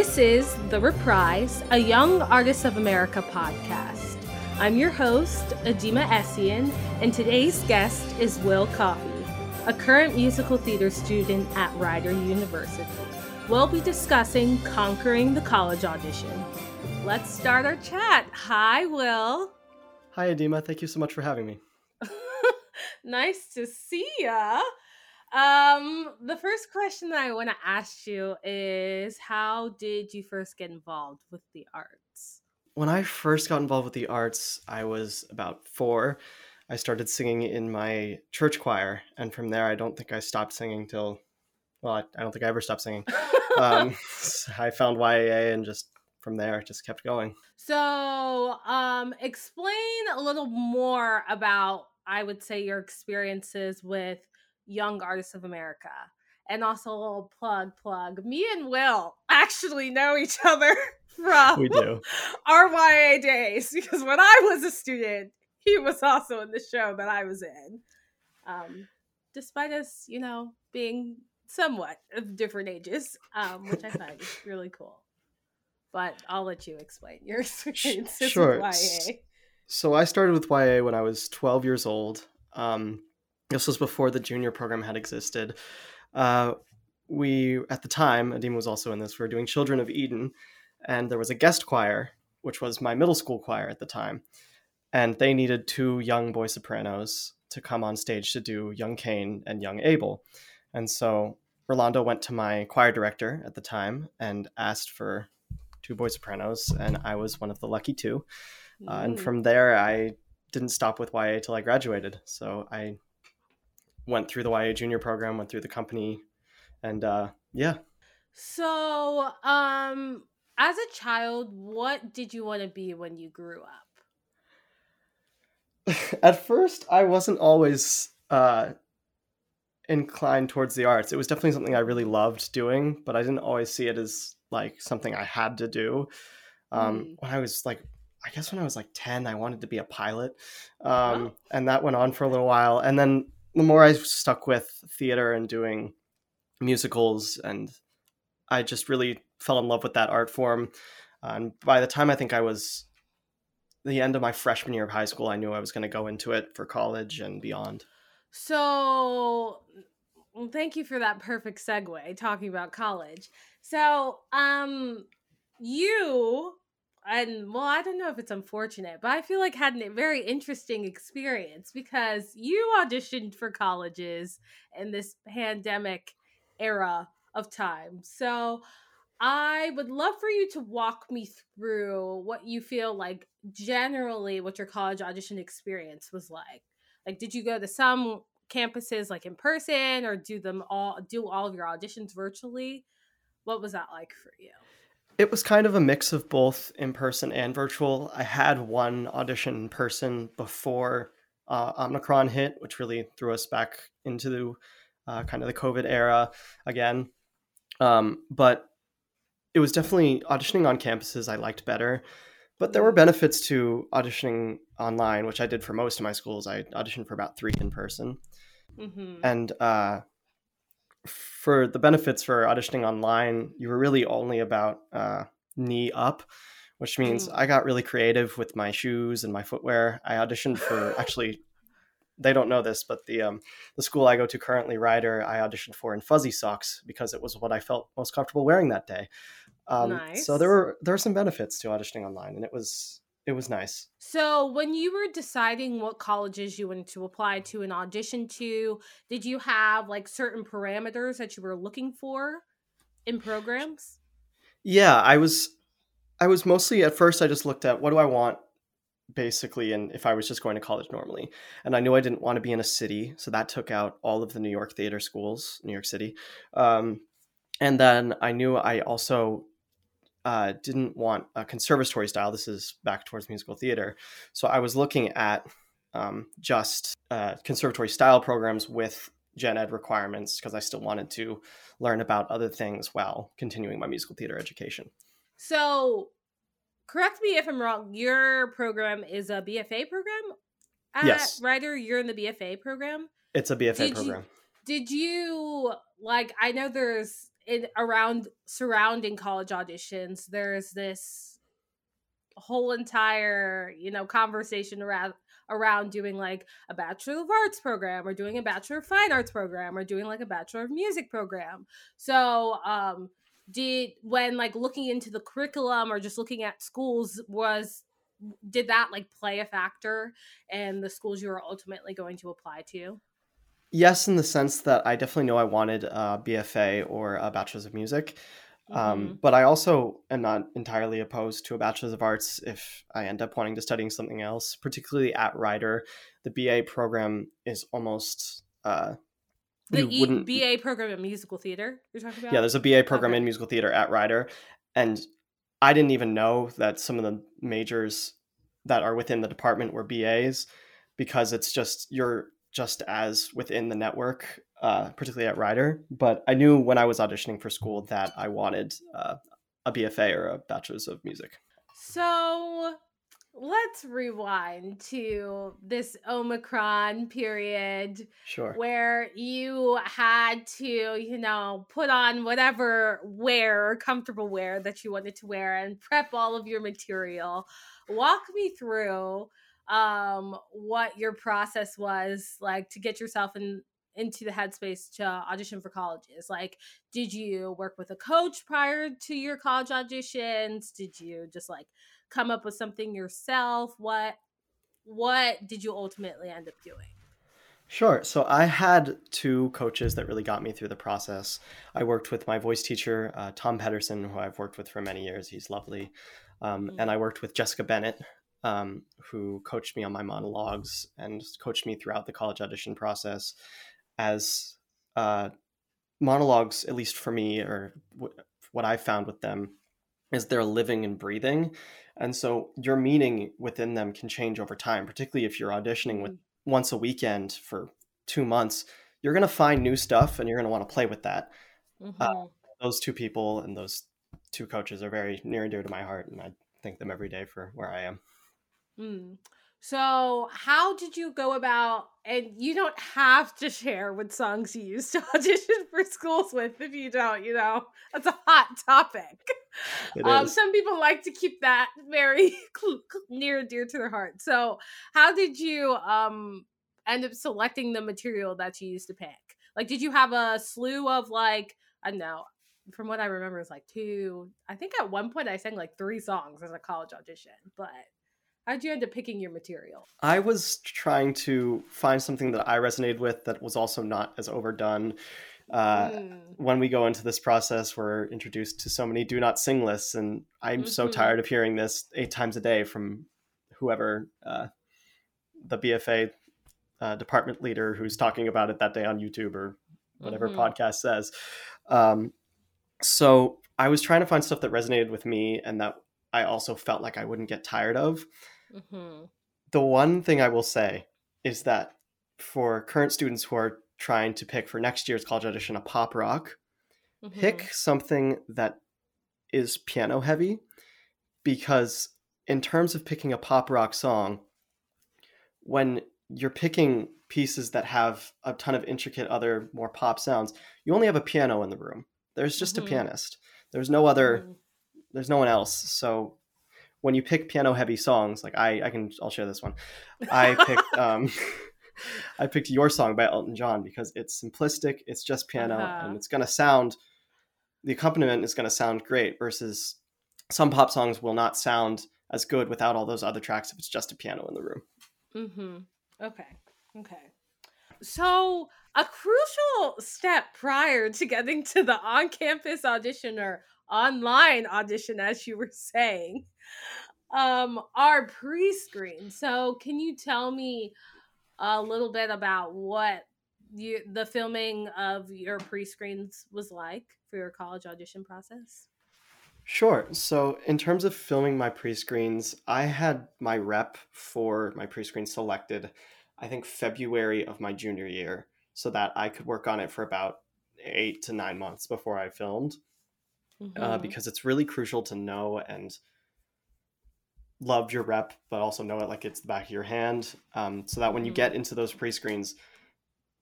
This is The Reprise, a Young Artists of America podcast. I'm your host, Edima Essien, and today's guest is Will Coffey, a current musical theater student at Rider University. We'll be discussing conquering the college audition. Let's start our chat. Hi, Will. Hi, Edima. Thank you so much for having me. nice to see ya. Um, the first question that I want to ask you is how did you first get involved with the arts? When I first got involved with the arts, I was about four. I started singing in my church choir, and from there, I don't think I stopped singing till, well, I, I don't think I ever stopped singing. um, I found YAA and just from there just kept going. So, um, explain a little more about, I would say, your experiences with Young Artists of America. And also a little plug plug. Me and Will actually know each other from we do. our YA days because when I was a student, he was also in the show that I was in. Um, despite us, you know, being somewhat of different ages, um, which I find really cool. But I'll let you explain your experiences sure. with YA. So I started with YA when I was 12 years old. Um, this was before the junior program had existed. Uh, we, at the time, Edima was also in this, we were doing Children of Eden, and there was a guest choir, which was my middle school choir at the time. And they needed two young boy sopranos to come on stage to do Young Cain and Young Abel. And so Rolando went to my choir director at the time and asked for two boy sopranos, and I was one of the lucky two. Uh, and from there, I didn't stop with YA till I graduated. So I went through the YA junior program, went through the company, and uh, yeah. So, um, as a child, what did you want to be when you grew up? At first, I wasn't always uh, inclined towards the arts. It was definitely something I really loved doing, but I didn't always see it as like something I had to do. Um, mm. When I was like I guess when I was like 10, I wanted to be a pilot. Um, oh. And that went on for a little while. And then the more I stuck with theater and doing musicals, and I just really fell in love with that art form. Uh, and by the time I think I was the end of my freshman year of high school, I knew I was going to go into it for college and beyond. So, well, thank you for that perfect segue talking about college. So, um, you and well, I don't know if it's unfortunate, but I feel like had a very interesting experience because you auditioned for colleges in this pandemic era of time. So I would love for you to walk me through what you feel like generally what your college audition experience was like. Like did you go to some campuses like in person or do them all do all of your auditions virtually? What was that like for you? It was kind of a mix of both in person and virtual. I had one audition in person before uh, Omicron hit, which really threw us back into the, uh, kind of the COVID era again. Um, but it was definitely auditioning on campuses I liked better. But there were benefits to auditioning online, which I did for most of my schools. I auditioned for about three in person. Mm-hmm. And uh, for the benefits for auditioning online, you were really only about uh, knee up, which means mm. I got really creative with my shoes and my footwear. I auditioned for actually, they don't know this, but the um, the school I go to currently, Rider, I auditioned for in fuzzy socks because it was what I felt most comfortable wearing that day. Um, nice. So there were there were some benefits to auditioning online, and it was it was nice. So, when you were deciding what colleges you wanted to apply to and audition to, did you have like certain parameters that you were looking for in programs? Yeah, I was I was mostly at first I just looked at what do I want basically and if I was just going to college normally. And I knew I didn't want to be in a city, so that took out all of the New York theater schools, New York City. Um, and then I knew I also uh, didn't want a conservatory style. This is back towards musical theater. So I was looking at um, just uh, conservatory style programs with gen ed requirements because I still wanted to learn about other things while continuing my musical theater education. So, correct me if I'm wrong. Your program is a BFA program. At yes, Rider, you're in the BFA program. It's a BFA did program. You, did you like? I know there's in around surrounding college auditions, there's this whole entire you know conversation around around doing like a bachelor of arts program or doing a bachelor of fine arts program or doing like a bachelor of music program. So um did when like looking into the curriculum or just looking at schools was did that like play a factor in the schools you were ultimately going to apply to yes in the sense that i definitely know i wanted a bfa or a bachelor's of music um, mm-hmm. but I also am not entirely opposed to a bachelor's of arts if I end up wanting to studying something else, particularly at Rider. The BA program is almost uh, the e- BA program in musical theater. You're talking about? Yeah, there's a BA program okay. in musical theater at Rider, and I didn't even know that some of the majors that are within the department were BAs because it's just you're just as within the network uh, particularly at Rider. But I knew when I was auditioning for school that I wanted uh, a BFA or a Bachelor's of Music. So let's rewind to this Omicron period. Sure. Where you had to, you know, put on whatever wear, or comfortable wear that you wanted to wear and prep all of your material. Walk me through um what your process was like to get yourself in into the headspace to audition for colleges? Like, did you work with a coach prior to your college auditions? Did you just like come up with something yourself? What what did you ultimately end up doing? Sure. So I had two coaches that really got me through the process. I worked with my voice teacher, uh, Tom Pedersen, who I've worked with for many years. He's lovely. Um, mm-hmm. And I worked with Jessica Bennett, um, who coached me on my monologues and coached me throughout the college audition process as uh, monologues, at least for me, or w- what I found with them, is they're living and breathing. And so your meaning within them can change over time, particularly if you're auditioning with mm-hmm. once a weekend for two months. You're going to find new stuff and you're going to want to play with that. Uh, mm-hmm. Uh, those two people and those two coaches are very near and dear to my heart, and I thank them every day for where I am. Mm. So, how did you go about? And you don't have to share what songs you used to audition for schools with if you don't. You know, that's a hot topic. Um, some people like to keep that very near and dear to their heart. So, how did you um end up selecting the material that you used to pick? Like, did you have a slew of like I don't know? From what I remember, it's like two. I think at one point I sang like three songs as a college audition, but How'd you end up picking your material? I was trying to find something that I resonated with that was also not as overdone. Uh, mm. When we go into this process, we're introduced to so many do not sing lists, and I'm mm-hmm. so tired of hearing this eight times a day from whoever uh, the BFA uh, department leader who's talking about it that day on YouTube or whatever mm-hmm. podcast says. Um, so I was trying to find stuff that resonated with me and that I also felt like I wouldn't get tired of. Mm-hmm. The one thing I will say is that for current students who are trying to pick for next year's college audition a pop rock, mm-hmm. pick something that is piano heavy because in terms of picking a pop rock song, when you're picking pieces that have a ton of intricate other more pop sounds, you only have a piano in the room. There's just mm-hmm. a pianist. There's no other mm-hmm. There's no one else. So when you pick piano heavy songs, like I, I can, I'll share this one. I picked, um, I picked your song by Elton John because it's simplistic. It's just piano, uh-huh. and it's gonna sound. The accompaniment is gonna sound great. Versus some pop songs will not sound as good without all those other tracks if it's just a piano in the room. Mm-hmm. Okay. Okay. So a crucial step prior to getting to the on-campus audition or online audition, as you were saying, um, are pre-screen. So, can you tell me a little bit about what you, the filming of your pre-screens was like for your college audition process? Sure. So, in terms of filming my pre screens, I had my rep for my pre screen selected, I think, February of my junior year, so that I could work on it for about eight to nine months before I filmed. Uh, mm-hmm. Uh, because it's really crucial to know and love your rep, but also know it like it's the back of your hand. Um, so that when you get mm-hmm. into those pre screens,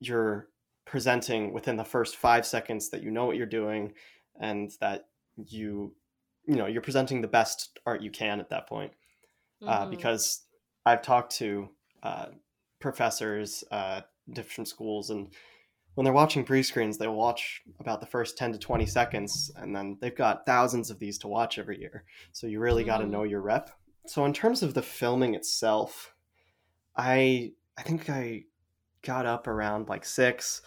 you're presenting within the first five seconds that you know what you're doing and that you you know you're presenting the best art you can at that point uh, Mhm. because i've talked to uh, professors uh, different schools and when they're watching pre-screens they'll watch about the first 10 to 20 seconds and then they've got thousands of these to watch every year so you really got to Mhm. know your rep so in terms of the filming itself i i think i got up around like six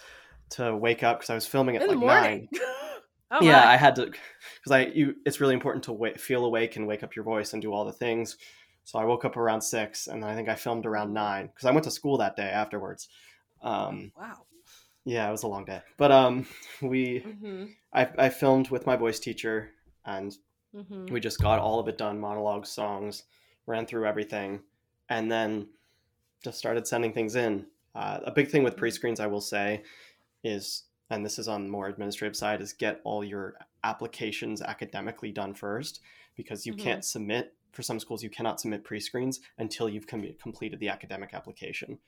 to wake up because i was filming at in like the morning. oh, yeah, my. I had to because I you. It's really important to wait, feel awake and wake up your voice and do all the things. So I woke up around six, and then I think I filmed around nine because I went to school that day afterwards. Um, wow. Yeah, it was a long day, but um, we hmm I I filmed with my voice teacher, and hmm we just got all of it done, monologues, songs, ran through everything, and then just started sending things in. Uh, a big thing with pre-screens, I will say, is and this is on the more administrative side, is get all your applications academically done first because you Mhm. can't submit for some schools you cannot submit pre-screens until you've com- completed the academic application.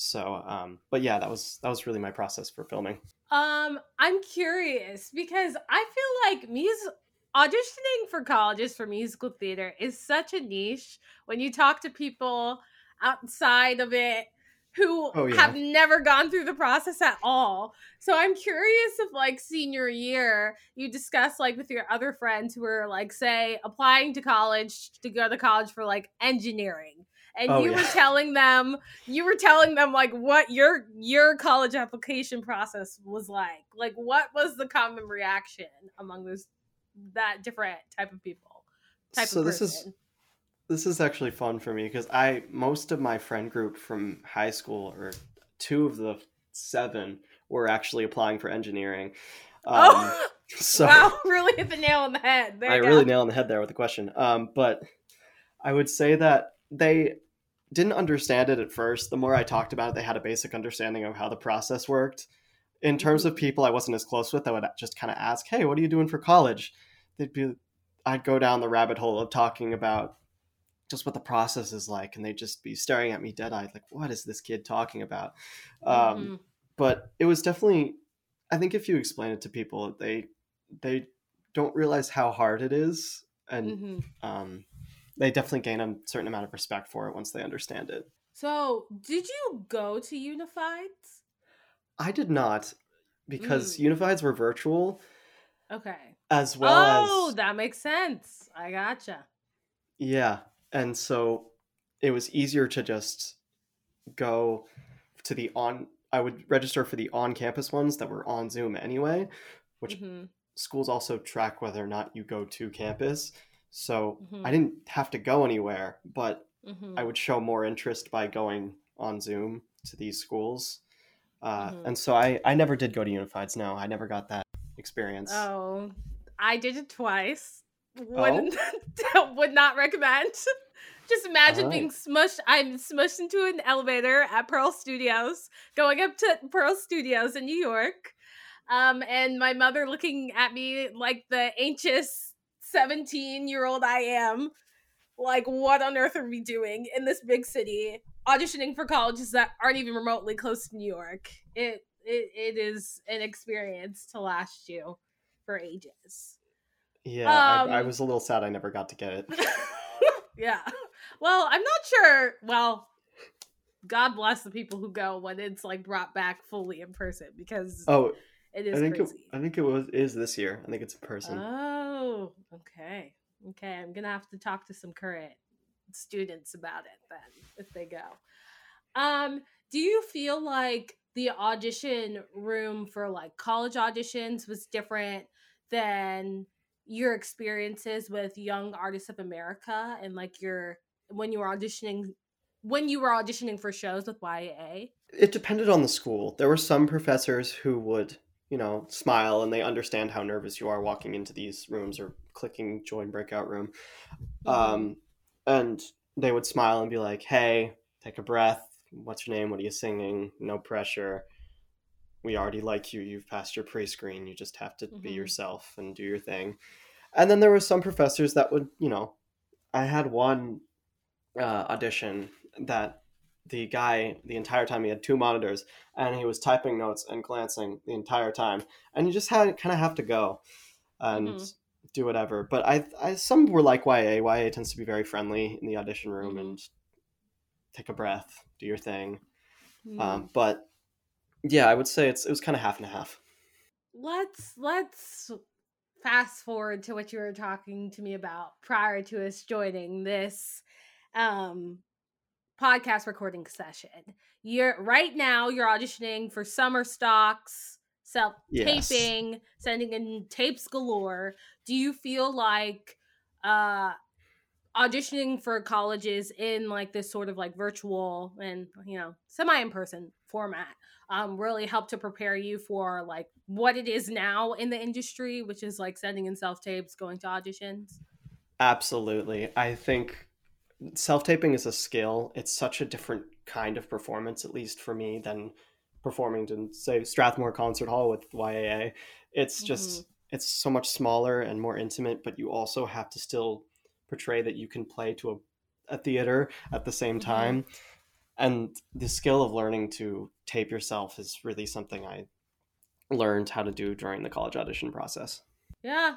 So, um, but yeah, that was that was really my process for filming. Um, I'm curious because I feel like music auditioning for colleges for musical theater is such a niche when you talk to people outside of it who Oh, yeah. have never gone through the process at all. So I'm curious if like senior year you discuss like with your other friends who are like say applying to college to go to college for like engineering and Oh, you yeah. were telling them you were telling them like what your your college application process was like like what was the common reaction among those that different type of people type so of this is this is actually fun for me because I most of my friend group from high school or two of the seven were actually applying for engineering. Um, oh so wow really hit the nail on the head there I really go. nailed on the head there with the question. Um, but I would say that they didn't understand it at first. The more I talked about it, they had a basic understanding of how the process worked. In terms of people I wasn't as close with, I would just kind of ask, "Hey, what are you doing for college?" They'd be, I'd go down the rabbit hole of talking about just what the process is like, and they'd just be staring at me dead-eyed, like, "What is this kid talking about?" Um, Mhm. but it was definitely i think if you explain it to people they they don't realize how hard it is and Mhm. um, they definitely gain a certain amount of respect for it once they understand it so did you go to unifieds i did not because Mm. unifieds were virtual okay as well oh as Oh, that makes sense i gotcha yeah and so it was easier to just go to the on i would register for the on campus ones that were on zoom anyway which Mhm. schools also track whether or not you go to campus. So Mhm. I didn't have to go anywhere, but Mhm. I would show more interest by going on Zoom to these schools. Uh, Mhm. And so I, I never did go to Unifieds. No, I never got that experience. Oh, I did it twice. Wouldn't would not recommend. Just imagine Alright. being smushed. I'm smushed into an elevator at Pearl Studios, going up to Pearl Studios in New York, um, and my mother looking at me like the anxious seventeen-year-old I am. Like, what on earth are we doing in this big city, auditioning for colleges that aren't even remotely close to New York? It it, it is an experience to last you for ages. yeah, I, I um, was a little sad I never got to get it. yeah. Well, I'm not sure. Well, God bless the people who go when it's like brought back fully in person because Oh, it I is think it. I think it was is this year. I think it's in person. Oh, okay. Okay, I'm gonna have to talk to some current students about it then if they go. Um, do you feel like the audition room for like college auditions was different than your experiences with Young Artists of America and like your when you were auditioning when you were auditioning for shows with YA? it depended on the school. There were some professors who would, you know, smile and they understand how nervous you are walking into these rooms or clicking join breakout room. Um, and they would smile and be like, "Hey, take a breath. What's your name? What are you singing? No pressure. We already like you. You've passed your pre-screen. You just have to be Mhm. yourself and do your thing." And then there were some professors that would, you know, I had one uh, audition that the guy the entire time he had two monitors and he was typing notes and glancing the entire time and you just had kind of have to go and mm-hmm. do whatever. But I, I some were like YA. YA tends to be very friendly in the audition room mm-hmm. and take a breath, do your thing. Mm-hmm. Um, but yeah, I would say it's it was kind of half and a half. Let's let's fast forward to what you were talking to me about prior to us joining this um podcast recording session. You're right now you're auditioning for summer stocks, self taping, yes. sending in tapes galore. Do you feel like uh auditioning for colleges in like this sort of like virtual and you know semi in person format um, really helped to prepare you for like what it is now in the industry, which is like sending in self tapes, going to auditions? Absolutely. I think self taping is a skill. It's such a different kind of performance, at least for me, than performing in say Strathmore Concert Hall with YAA. It's just mm-hmm. it's so much smaller and more intimate, but you also have to still portray that you can play to a, a theater at the same mm-hmm. time. And the skill of learning to tape yourself is really something I learned how to do during the college audition process. Yeah.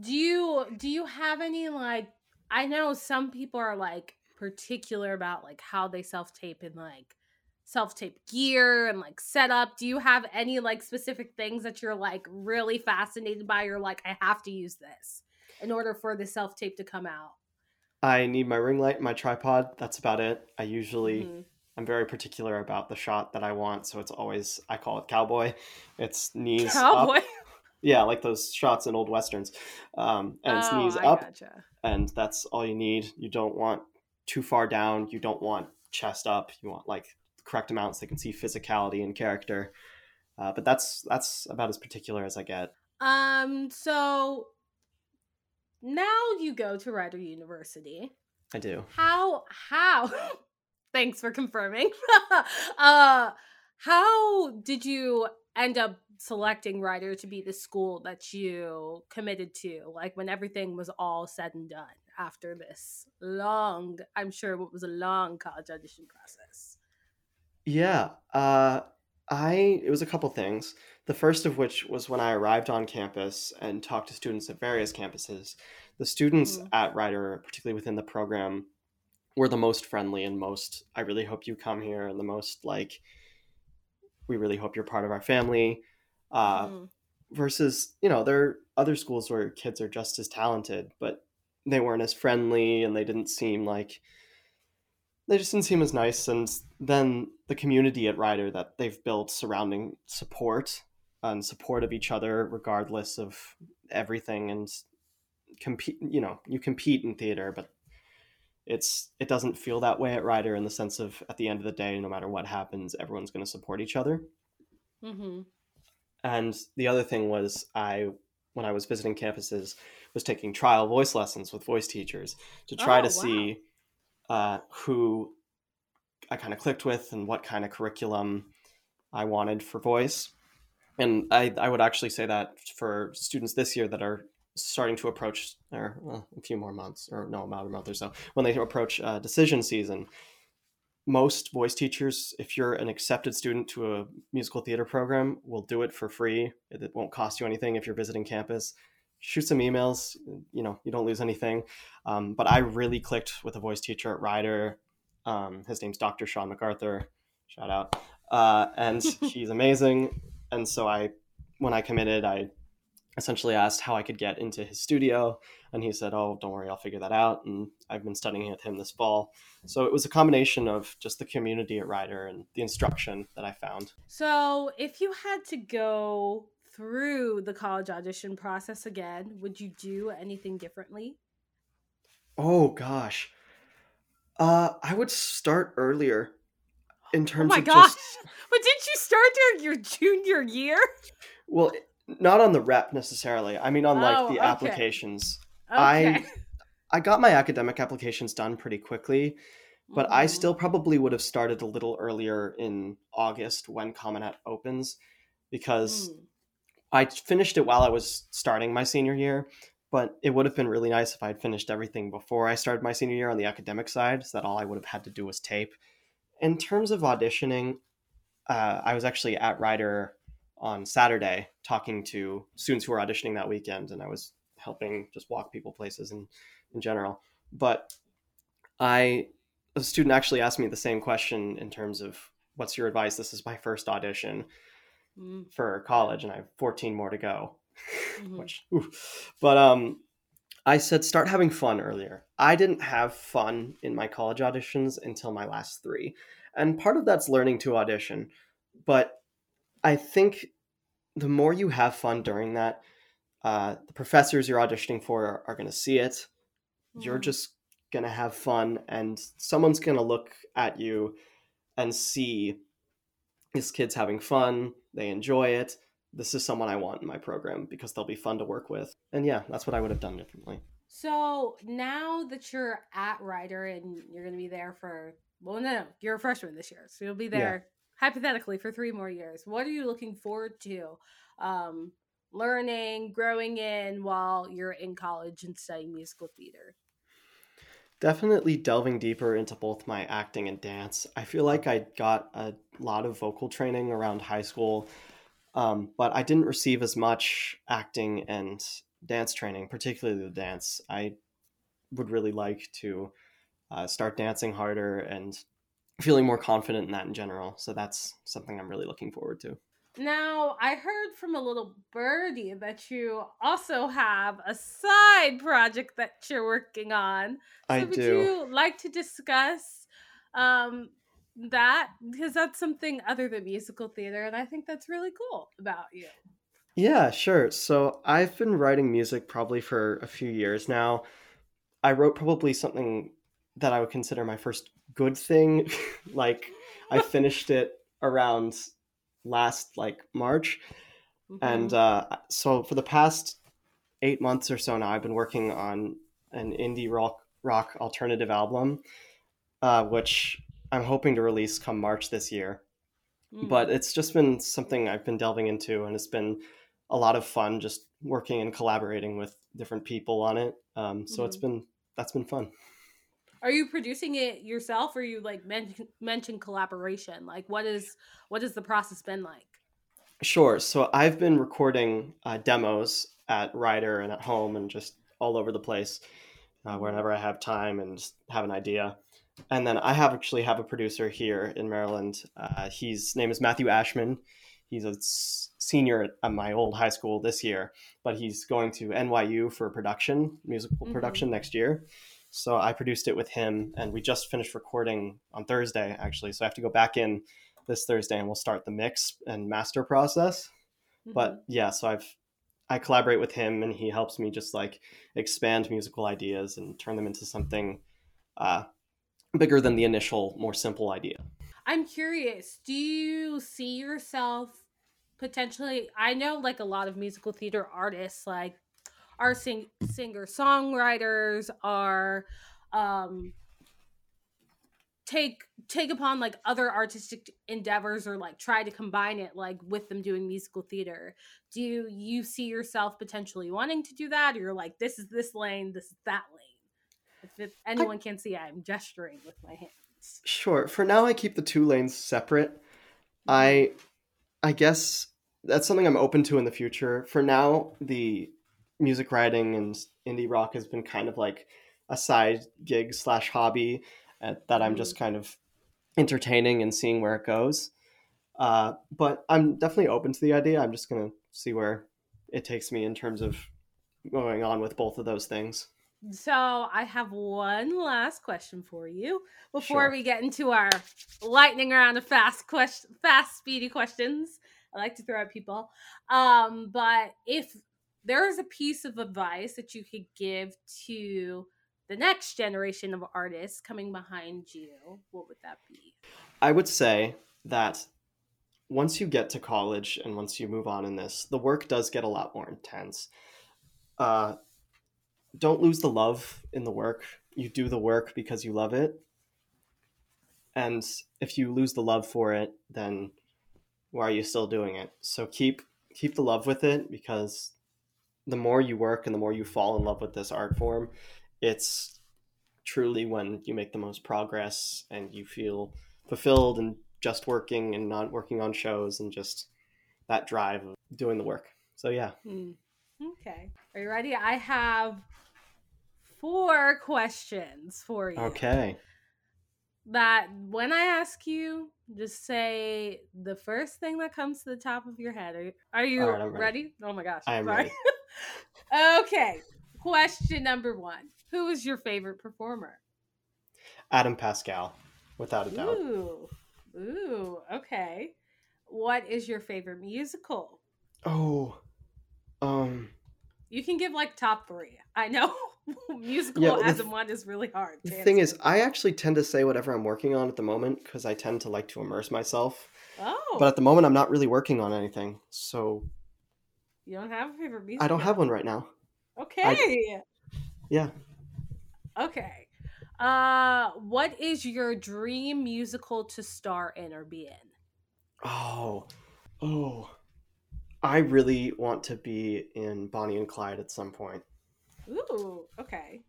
Do you do you have any like I know some people are like particular about like how they self-tape and like self-tape gear and like setup. Do you have any like specific things that you're like really fascinated by or like I have to use this in order for the self-tape to come out? I need my ring light, my tripod. That's about it. I usually mm-hmm. I'm very particular about the shot that I want, so it's always I call it cowboy. It's knees cowboy. up. Yeah, like those shots in old westerns. Um, and it's oh, knees I up, gotcha. And that's all you need. You don't want too far down. You don't want chest up. You want like the correct amounts they can see physicality and character. Uh, but that's that's about as particular as I get. Um. So now you go to Rider University. I do. How how thanks for confirming. uh how did you end up selecting Rider to be the school that you committed to? Like when everything was all said and done after this long, I'm sure it was a long college audition process. Yeah. Uh I it was a couple things. The first of which was when I arrived on campus and talked to students at various campuses. The students mm. at Rider, particularly within the program, were the most friendly and most I really hope you come here and the most like we really hope you're part of our family. Uh, mm. Versus, you know, there are other schools where kids are just as talented, but they weren't as friendly and they didn't seem like they just didn't seem as nice. And then the community at Rider that they've built surrounding support and support of each other, regardless of everything, and compete. You know, you compete in theater, but it's it doesn't feel that way at Rider in the sense of at the end of the day, no matter what happens, everyone's going to support each other. Mm-hmm. And the other thing was, I when I was visiting campuses, was taking trial voice lessons with voice teachers to try oh, to wow. see uh, who I kind of clicked with and what kind of curriculum I wanted for voice. And I, I would actually say that for students this year that are starting to approach or well, a few more months or no about a month or so when they approach uh, decision season most voice teachers if you're an accepted student to a musical theater program will do it for free. It won't cost you anything if you're visiting campus. Shoot some emails you know you don't lose anything. Um, but i really clicked with a voice teacher at rider um, his name's dr sean macarthur. Shout out. Uh, and he's amazing. And so i when i committed i essentially asked how I could get into his studio. And he said, Oh, don't worry, I'll figure that out. And I've been studying with him this fall. So it was a combination of just the community at Rider and the instruction that I found. So if you had to go through the college audition process again, would you do anything differently? Oh, gosh. Uh, I would start earlier in terms oh my of gosh. Just... But didn't you start during your junior year? Well, not on the rep necessarily. I mean on like oh, the okay. applications. Okay. I I got my academic applications done pretty quickly, but mm-hmm. I still probably would have started a little earlier in August when Common opens because mm. I finished it while I was starting my senior year, but it would have been really nice if I had finished everything before I started my senior year on the academic side, so that all I would have had to do was tape. In terms of auditioning, uh, I was actually at Rider on Saturday talking to students who were auditioning that weekend, and I was helping just walk people places in, in general. But I, a student actually asked me the same question in terms of what's your advice? This is my first audition mm. for college, and I have 14 more to go. Mm-hmm. Which, but um, I said start having fun earlier. I didn't have fun in my college auditions until my last three, and part of that's learning to audition. But I think the more you have fun during that, uh, the professors you're auditioning for are, are going to see it. Mm. You're just going to have fun, and someone's going to look at you and see this kid's having fun. They enjoy it. This is someone I want in my program because they'll be fun to work with. And yeah, that's what I would have done differently. So now that you're at Rider and you're going to be there for, well, no, no, you're a freshman this year. So you'll be there hypothetically for three more years what are you looking forward to um, learning growing in while you're in college and studying musical theater? Definitely delving deeper into both my acting and dance. I feel like i got a lot of vocal training around high school um, but i didn't receive as much acting and dance training particularly the dance. I would really like to uh, start dancing harder and feeling more confident in that in general. So that's something I'm really looking forward to. Now, I heard from a little birdie that you also have a side project that you're working on. So I would do. you like to discuss um, that? Because that's something other than musical theater, and I think that's really cool about you. Yeah, sure. So I've been writing music probably for a few years now. I wrote probably something that I would consider my first good thing. like I finished it around last like March. Mm-hmm. And uh, so for the past eight months or so now, I've been working on an indie rock rock alternative album, uh, which I'm hoping to release come March this year. Mm. But it's just been something I've been delving into, and it's been a lot of fun just working and collaborating with different people on it. Um, so mm. it's been that's been fun. Are you producing it yourself, or you like men- mention collaboration? Like, what is what has the process been like? Sure. So I've been recording uh, demos at Rider and at home and just all over the place uh, whenever I have time and have an idea. And then I have actually have a producer here in Maryland. Uh, his name is Matthew Ashman. He's a senior at my old high school this year, but he's going to NYU for production, musical mm-hmm. production next year. So I produced it with him, and we just finished recording on Thursday, actually. So I have to go back in this Thursday, and we'll start the mix and master process. Mm-hmm. But yeah, so I've I collaborate with him, and he helps me just like expand musical ideas and turn them into something uh, bigger than the initial, more simple idea. I'm curious. Do you see yourself potentially? I know like a lot of musical theater artists, like our sing- singer songwriters are um take take upon like other artistic endeavors or like try to combine it like with them doing musical theater. Do you, you see yourself potentially wanting to do that? Or you're like this is this lane this is that lane. If it, anyone I, can see i'm gesturing with my hands. Sure. For now i keep the two lanes separate. I mm-hmm. i guess that's something i'm open to in the future. For now the music writing and indie rock has been kind of like a side gig slash hobby uh, that I'm just mm-hmm. kind of entertaining and seeing where it goes. Uh, but I'm definitely open to the idea. I'm just gonna see where it takes me in terms of going on with both of those things. So I have one last question for you before sure. we get into our lightning round of fast question, fast, speedy questions. I like to throw at people. Um, but if there is a piece of advice that you could give to the next generation of artists coming behind you, what would that be? I would say that once you get to college and once you move on in this, the work does get a lot more intense. Uh, don't lose the love in the work. You do the work because you love it. And if you lose the love for it, then why are you still doing it? So keep keep the love with it because the more you work and the more you fall in love with this art form, it's truly when you make the most progress and you feel fulfilled and just working and not working on shows and just that drive of doing the work. So yeah. Mm. Okay. Are you ready? I have four questions for you. Okay. That when I ask you, just say the first thing that comes to the top of your head. Are you, are you right, ready. ready. Oh my gosh. I am Sorry. okay. Question number one Who is your favorite performer? Adam Pascal, without a doubt. Ooh. Ooh. Okay. What is your favorite musical? Oh. Um You can give like top three. I know musical Yeah, as th- one is really hard. the thing is I actually tend to say whatever I'm working on at the moment because I tend to like to immerse myself. oh, But at the moment I'm not really working on anything. So you don't have a favorite musical. I don't have one right now. Okay. Yeah. Okay. Uh, what is your dream musical to star in or be in? Oh. Oh. I really want to be in Bonnie and Clyde at some point. Ooh, okay.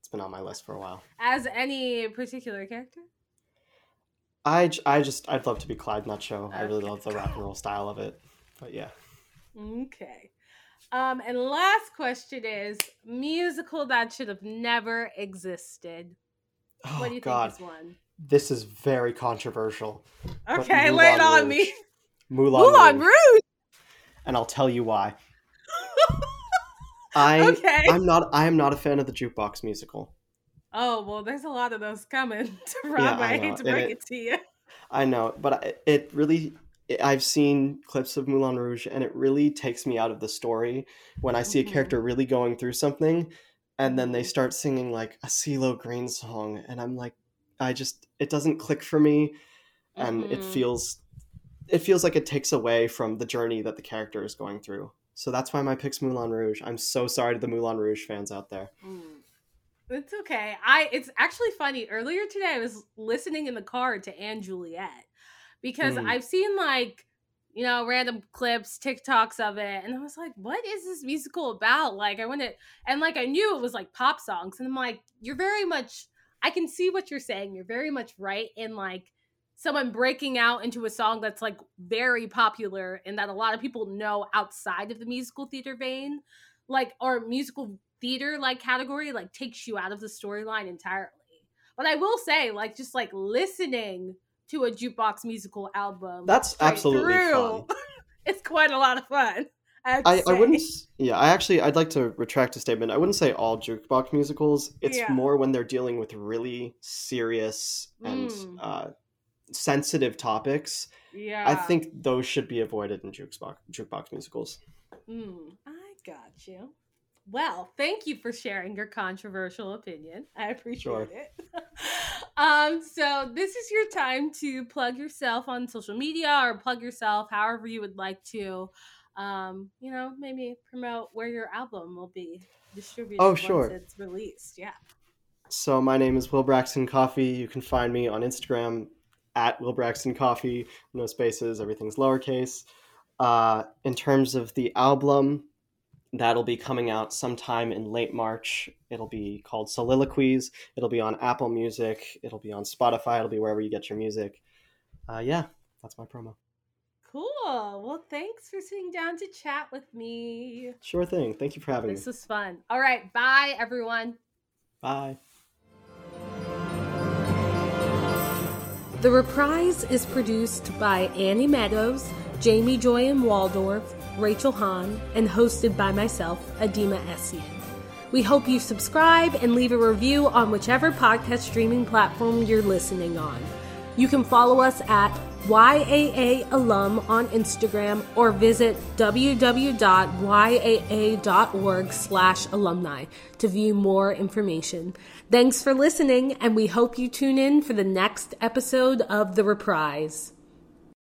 It's been on my list for a while. As any particular character? I, I just I'd love to be Clyde in that show. I really love the rock and roll style of it. But yeah. Okay. Um, and last question is musical that should have never existed. Oh what do you god. think is one? This is very controversial. Okay, lay it on me. Moulin, Moulin Rouge. Rouge. And I'll tell you why. I okay. I'm not I am not a fan of the jukebox musical. Oh well, there's a lot of those coming to Yeah, Broadway. I I, hate to break it- it to you. I know, but it really I've seen clips of Moulin Rouge and it really takes me out of the story when I see a character really going through something and then they start singing like a CeeLo Green song and I'm like I just it doesn't click for me and it Mhm. feels it feels like it takes away from the journey that the character is going through. So that's why my pick's Moulin Rouge. I'm so sorry to the Moulin Rouge fans out there. Mm. It's okay. I it's actually funny. Earlier today I was listening in the car to & Juliet because Mm. I've seen like you know random clips, TikToks of it, and I was like, "What is this musical about?" Like I went to and like I knew it was like pop songs, and I'm like, "You're very much. I can see what you're saying. You're very much right in like." Someone breaking out into a song that's like very popular and that a lot of people know outside of the musical theater vein like or musical theater like category like takes you out of the storyline entirely. But I will say, like just like listening to a jukebox musical album, That's absolutely fun. it's quite a lot of fun. I, I, I wouldn't yeah i actually i'd like to retract a statement i wouldn't say all jukebox musicals it's Yeah. more when they're dealing with really serious and Mm. uh, sensitive topics Yeah, i think those should be avoided in jukebox jukebox musicals Mm, I got you. Well, thank you for sharing your controversial opinion. I appreciate Sure. it. um, so this is your time to plug yourself on social media or plug yourself however you would like to. Um, you know, maybe promote where your album will be distributed Oh, once sure. it's released. Yeah. so my name is will braxton coffey you can find me on instagram at will braxton coffey no spaces everything's lowercase uh, in terms of the album that'll be coming out sometime in late march it'll be called soliloquies it'll be on apple music it'll be on spotify it'll be wherever you get your music uh, yeah that's my promo Cool. Well, thanks for sitting down to chat with me. sure thing thank you for having This me This was fun. All right. Bye, everyone. bye The Reprise is produced by Annie Meadows, Jamie Joeyen-Waldorf, Rachel Hahn, and hosted by myself, Edima Essien. We hope you subscribe and leave a review on whichever podcast streaming platform you're listening on. You can follow us at YAA Alum on Instagram or visit www.yaa.org slash alumni to view more information. Thanks for listening, and we hope you tune in for the next episode of The Reprise.